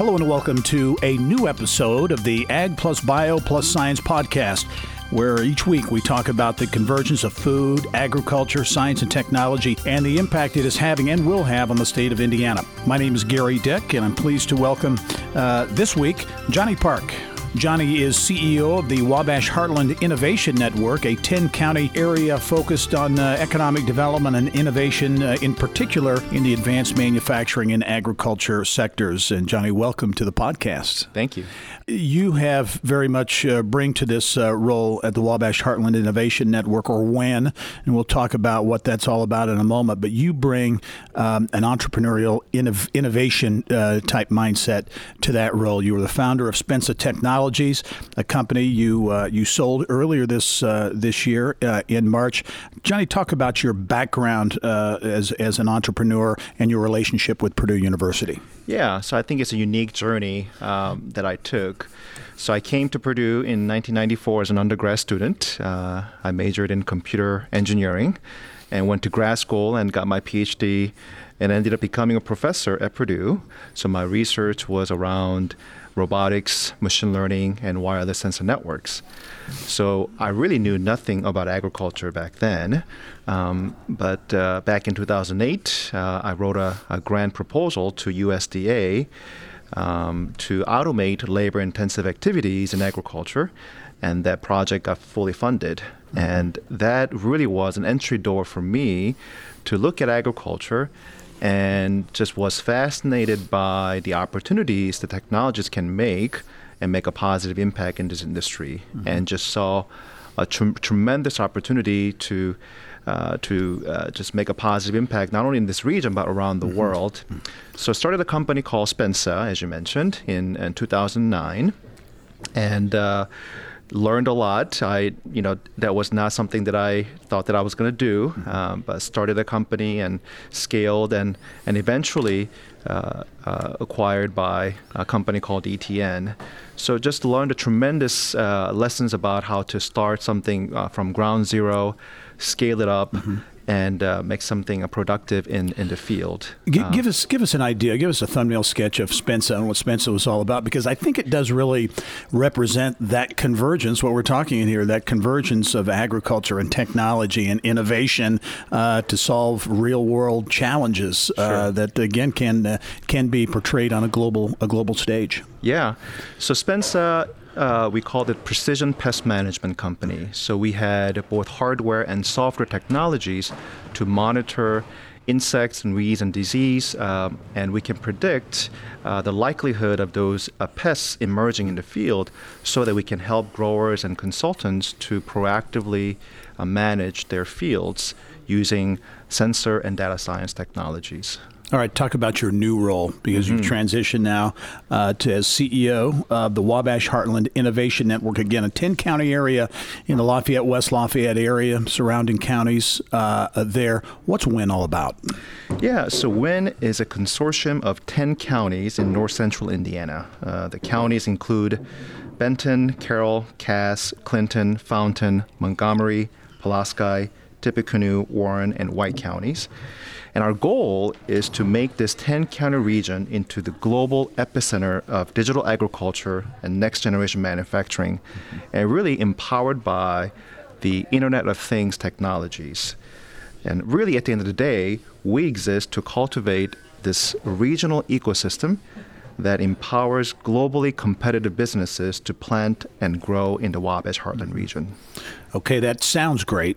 Hello and welcome to a new episode of the Ag Plus Bio Plus Science podcast, where each week we talk about the convergence of food, agriculture, science, and technology, and the impact it is having and will have on the state of Indiana. My name is Gerry Dick, and I'm pleased to welcome uh, this week Johnny Park. Johnny is CEO of the Wabash Heartland Innovation Network, a 10 county area focused on uh, economic development and innovation, uh, in particular in the advanced manufacturing and agriculture sectors. And Johnny, welcome to the podcast. Thank you. You have very much uh, bring to this uh, role at the Wabash Heartland Innovation Network, or WHIN, and we'll talk about what that's all about in a moment. But you bring um, an entrepreneurial innov- innovation uh, type mindset to that role. You were the founder of Spensa Technology Technologies, a company you uh, you sold earlier this uh, this year uh, in March. Johnny, talk about your background uh, as as an entrepreneur and your relationship with Purdue University. Yeah, so I think it's a unique journey um, that I took. So I came to Purdue in 1994 as an undergrad student. Uh, I majored in computer engineering and went to grad school and got my PhD and ended up becoming a professor at Purdue. So my research was around robotics, machine learning, and wireless sensor networks. So I really knew nothing about agriculture back then. Um, but uh, back in 2008, uh, I wrote a, a, grant proposal to USDA um, to automate labor intensive activities in agriculture. And that project got fully funded. And that really was an entry door for me to look at agriculture and just was fascinated by the opportunities the technologies can make and make a positive impact in this industry, mm-hmm. and just saw a tr- tremendous opportunity to. Uh, to uh, just make a positive impact not only in this region but around the mm-hmm. world. Mm-hmm. So I started a company called Spensa, as you mentioned, in, in 2009, and uh, learned a lot. I, you know, that was not something that I thought that I was going to do, mm-hmm. um, but started a company and scaled and and eventually uh, uh, acquired by a company called DTN. So just learned a tremendous uh, lessons about how to start something uh, from ground zero, scale it up, mm-hmm and uh, make something productive in, in the field. G- um, give us give us an idea. Give us a thumbnail sketch of Spensa and what Spensa was all about, because I think it does really represent that convergence. What we're talking in here, that convergence of agriculture and technology and innovation uh, to solve real world challenges uh, that again can uh, can be portrayed on a global a global stage. Yeah. So Spensa uh, we called it Precision Pest Management Company. So we had both hardware and software technologies to monitor insects and weeds and disease, um, and we can predict uh, the likelihood of those uh, pests emerging in the field so that we can help growers and consultants to proactively uh, manage their fields using sensor and data science technologies. All right, talk about your new role because mm-hmm. you've transitioned now uh, to as CEO of the Wabash Heartland Innovation Network. Again, a 10 county area in the Lafayette, West Lafayette area, surrounding counties uh, there. What's WHIN all about? Yeah, so WHIN is a consortium of 10 counties in north central Indiana. Uh, the counties include Benton, Carroll, Cass, Clinton, Fountain, Montgomery, Pulaski, Tippecanoe, Warren, and White counties. And our goal is to make this 10 county region into the global epicenter of digital agriculture and next generation manufacturing, mm-hmm. and really empowered by the Internet of Things technologies. And really, at the end of the day, we exist to cultivate this regional ecosystem that empowers globally competitive businesses to plant and grow in the Wabash Heartland region. Okay, that sounds great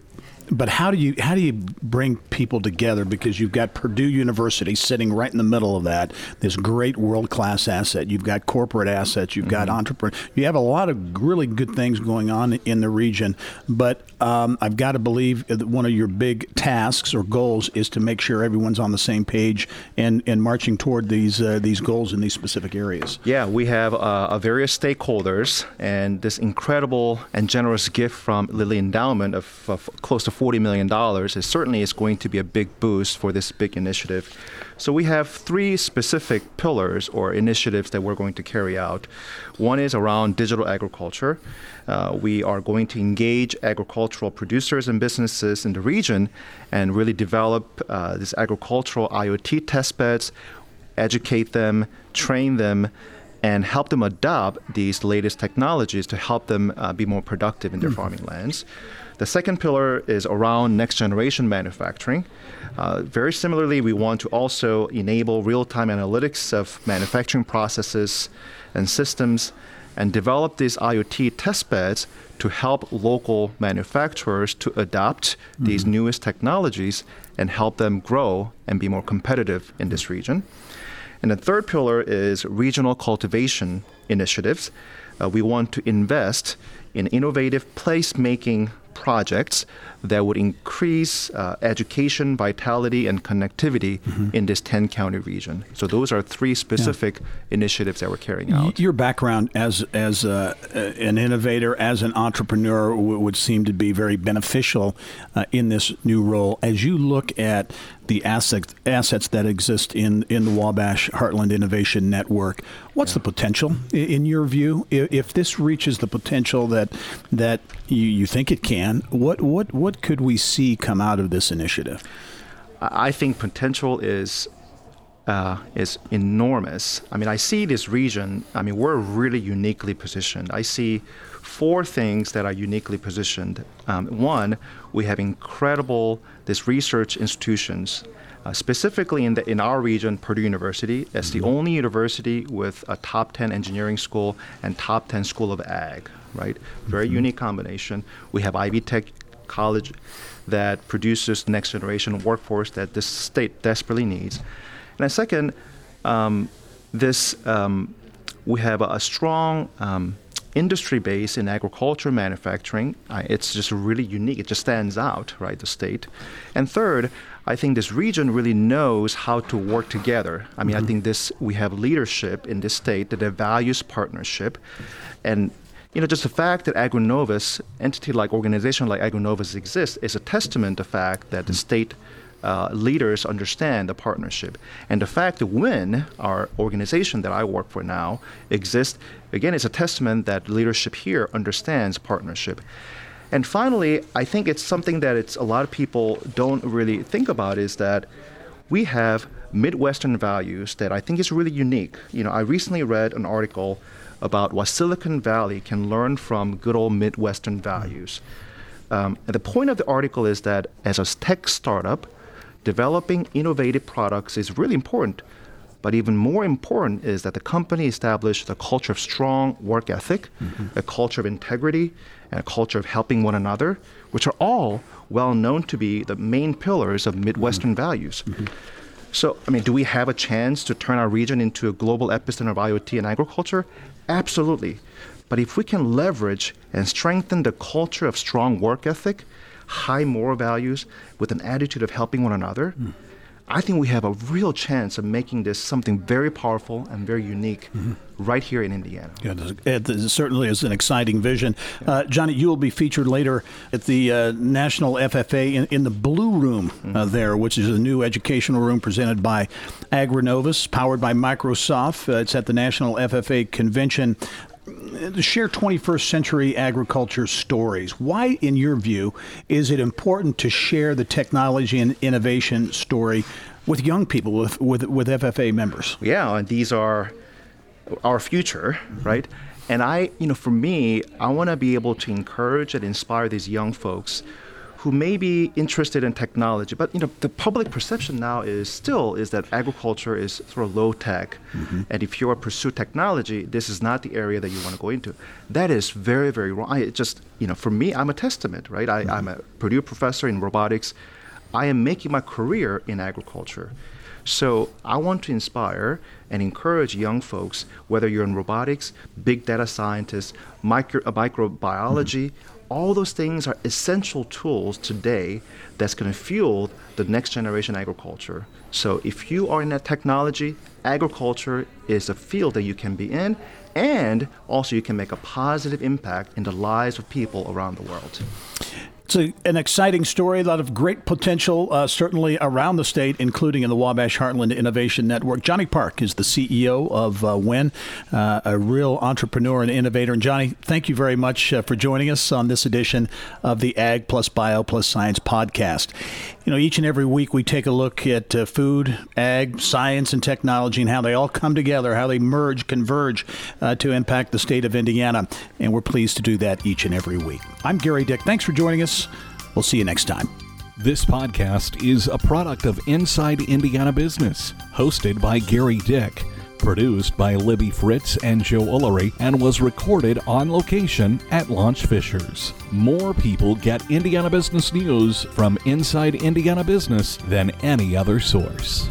but how do you how do you bring people together? Because you've got Purdue University sitting right in the middle of that this great world class asset. You've got corporate assets. You've mm-hmm. got entrepreneur you have a lot of really good things going on in the region. But um, I've got to believe that one of your big tasks or goals is to make sure everyone's on the same page and, and marching toward these uh, these goals in these specific areas. Yeah we have uh, various stakeholders and this incredible and generous gift from Lilly Endowment of, of close to $40 million, it certainly is going to be a big boost for this big initiative. So we have three specific pillars or initiatives that we're going to carry out. One is around digital agriculture. Uh, we are going to engage agricultural producers and businesses in the region and really develop uh, these agricultural IoT test beds educate them, train them, and help them adopt these latest technologies to help them uh, be more productive in their mm. farming lands. The second pillar is around next generation manufacturing. Uh, very similarly, we want to also enable real time analytics of manufacturing processes and systems and develop these IoT test beds to help local manufacturers to adopt mm-hmm. these newest technologies and help them grow and be more competitive in this region. And the third pillar is regional cultivation initiatives. Uh, we want to invest in innovative placemaking projects that would increase uh, education, vitality, and connectivity mm-hmm. in this 10 county region. So those are three specific yeah. initiatives that we're carrying out. Your background as as uh, an innovator, as an entrepreneur, w- would seem to be very beneficial uh, in this new role. As you look at the assets assets that exist in, in the Wabash Heartland Innovation Network. What's yeah. the potential, in your view, if, if, this reaches the potential that that you, you think it can? What what what could we see come out of this initiative? I think potential is uh, is enormous. I mean, I see this region. I mean, we're really uniquely positioned. I see four things that are uniquely positioned. Um, one, we have incredible this research institutions. Uh, specifically in, the, in our region, Purdue University is mm-hmm. the only university with a top 10 engineering school and top 10 school of ag, right? Very mm-hmm. unique combination. We have Ivy Tech College that produces the next generation workforce that this state desperately needs. And second, um, this um, we have a, a strong um, industry base in agriculture manufacturing. Uh, it's just really unique. It just stands out, right? The state. And third, I think this region really knows how to work together. I mean, mm-hmm. I think this we have leadership in this state that values partnership, and you know, just the fact that AgriNovus, entity like organization like AgriNovus exists, is a testament to the fact that the state uh, leaders understand the partnership. And the fact that WHIN our organization that I work for now exists, again, is a testament that leadership here understands partnership. And finally, I think it's something that it's a lot of people don't really think about is that we have Midwestern values that I think is really unique. You know, I recently read an article about what Silicon Valley can learn from good old Midwestern values. Um, and the point of the article is that as a tech startup, developing innovative products is really important. But even more important is that the company established a culture of strong work ethic, mm-hmm. a culture of integrity, and a culture of helping one another, which are all well known to be the main pillars of Midwestern mm-hmm. values. Mm-hmm. So, I mean, do we have a chance to turn our region into a global epicenter of IoT and agriculture? Absolutely. But if we can leverage and strengthen the culture of strong work ethic, high moral values, with an attitude of helping one another, mm. I think we have a real chance of making this something very powerful and very unique mm-hmm. right here in Indiana. Yeah, it certainly is an exciting vision. Yeah. Uh, Johnny, you will be featured later at the uh, National FFA in, in, the Blue Room uh, mm-hmm. uh, there, which is a new educational room presented by AgriNovus, powered by Microsoft. Uh, it's at the National FFA convention Uh, share 21st century agriculture stories. Why, in your view, is it important to share the technology and innovation story with young people, with, with, with FFA members? Yeah, and these are our future, right? And I, you know, for me, I want to be able to encourage and inspire these young folks who may be interested in technology, but you know the public perception now is still is that agriculture is sort of low tech, mm-hmm. and if you are pursue technology, this is not the area that you want to go into. That is very very wrong. I just you know for me, I'm a testament, right? I, mm-hmm. I'm a Purdue professor in robotics. I am making my career in agriculture. So I want to inspire and encourage young folks, whether you're in robotics, big data scientists, micro, uh, microbiology, mm-hmm all those things are essential tools today that's going to fuel the next generation agriculture. So if you are in that technology, agriculture is a field that you can be in, and also you can make a positive impact in the lives of people around the world. It's a, an exciting story, a lot of great potential, uh, certainly around the state, including in the Wabash Heartland Innovation Network. Johnny Park is the CEO of uh, WHIN, uh, a real entrepreneur and innovator. And Johnny, thank you very much uh, for joining us on this edition of the Ag Plus Bio Plus Science podcast. You know, each and every week we take a look at uh, food, ag, science, and technology and how they all come together, how they merge, converge uh, to impact the state of Indiana. And we're pleased to do that each and every week. I'm Gerry Dick. Thanks for joining us. We'll see you next time. This podcast is a product of Inside Indiana Business, hosted by Gerry Dick produced by Libby Fritz and Joe Ullery, and was recorded on location at Launch Fishers. More people get Indiana business news from Inside Indiana Business than any other source.